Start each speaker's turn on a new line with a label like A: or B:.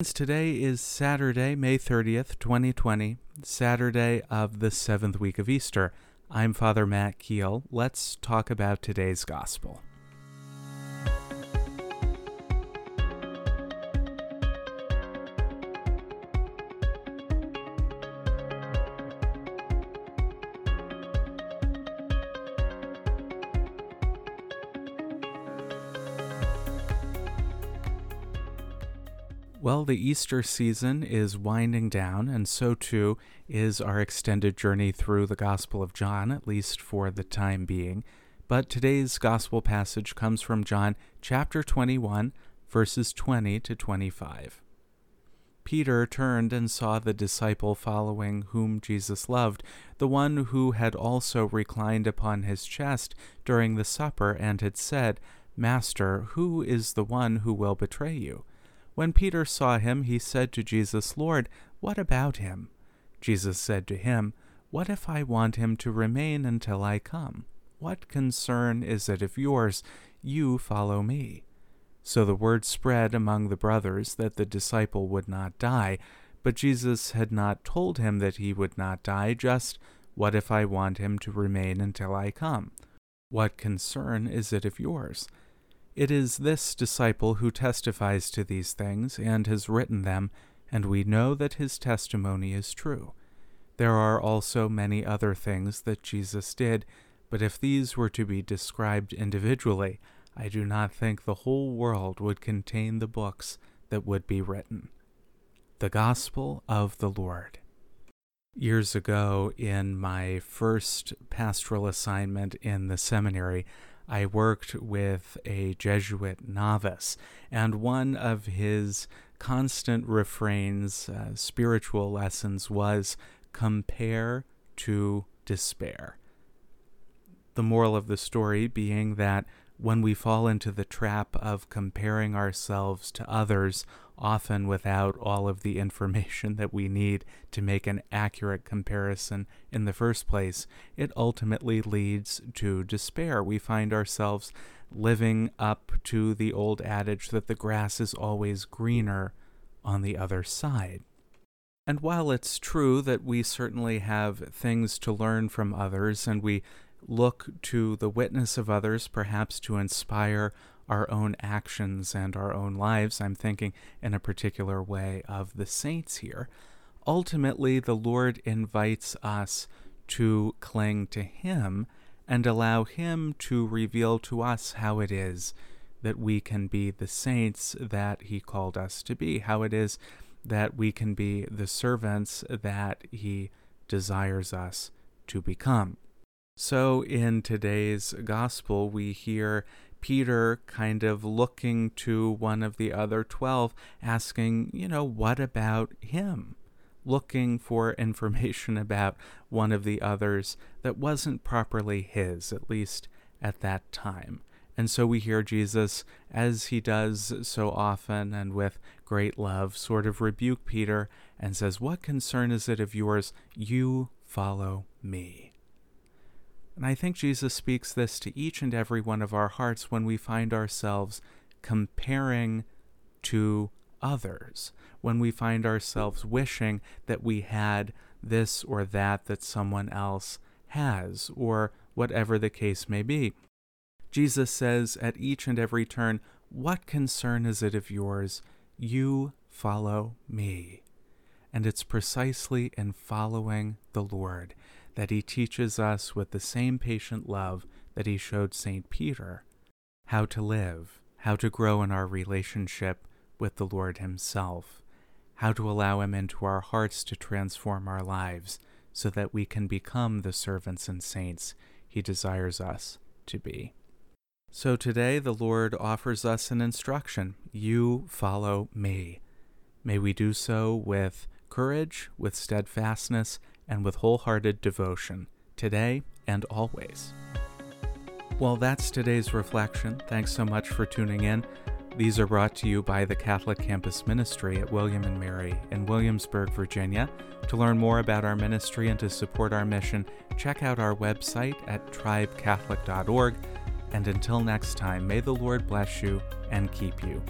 A: Today is Saturday, May 30th, 2020, Saturday of the seventh week of Easter. I'm Father Matt Keel. Let's talk about today's Gospel. Well, the Easter season is winding down, and so too is our extended journey through the Gospel of John, at least for the time being. But today's Gospel passage comes from John chapter 21, verses 20 to 25. Peter turned and saw the disciple following whom Jesus loved, the one who had also reclined upon his chest during the supper and had said, Master, who is the one who will betray you? When Peter saw him, he said to Jesus, Lord, what about him? Jesus said to him, What if I want him to remain until I come? What concern is it of yours? You follow me. So the word spread among the brothers that the disciple would not die, but Jesus had not told him that he would not die, just, What if I want him to remain until I come? What concern is it of yours? It is this disciple who testifies to these things and has written them, and we know that his testimony is true. There are also many other things that Jesus did, but if these were to be described individually, I do not think the whole world would contain the books that would be written. The Gospel of the Lord. Years ago, in my first pastoral assignment in the seminary, I worked with a Jesuit novice, and one of his constant refrains, uh, spiritual lessons, was compare to despair. The moral of the story being that when we fall into the trap of comparing ourselves to others, often without all of the information that we need to make an accurate comparison in the first place, it ultimately leads to despair. We find ourselves living up to the old adage that the grass is always greener on the other side. And while it's true that we certainly have things to learn from others and we look to the witness of others perhaps to inspire our own actions and our own lives. I'm thinking in a particular way of the saints here. Ultimately, the Lord invites us to cling to Him and allow Him to reveal to us how it is that we can be the saints that He called us to be, how it is that we can be the servants that He desires us to become. So, in today's gospel, we hear Peter kind of looking to one of the other 12, asking, you know, what about him? Looking for information about one of the others that wasn't properly his, at least at that time. And so we hear Jesus, as he does so often and with great love, sort of rebuke Peter and says, What concern is it of yours? You follow me. And I think Jesus speaks this to each and every one of our hearts when we find ourselves comparing to others, when we find ourselves wishing that we had this or that that someone else has, or whatever the case may be. Jesus says at each and every turn, What concern is it of yours? You follow me. And it's precisely in following the Lord that he teaches us with the same patient love that he showed St. Peter how to live, how to grow in our relationship with the Lord Himself, how to allow Him into our hearts to transform our lives so that we can become the servants and saints He desires us to be. So today the Lord offers us an instruction You follow me. May we do so with courage, with steadfastness, and with wholehearted devotion, today and always. Well, that's today's reflection. Thanks so much for tuning in. These are brought to you by the Catholic Campus Ministry at William and Mary in Williamsburg, Virginia. To learn more about our ministry and to support our mission, check out our website at tribecatholic.org. And until next time, may the Lord bless you and keep you.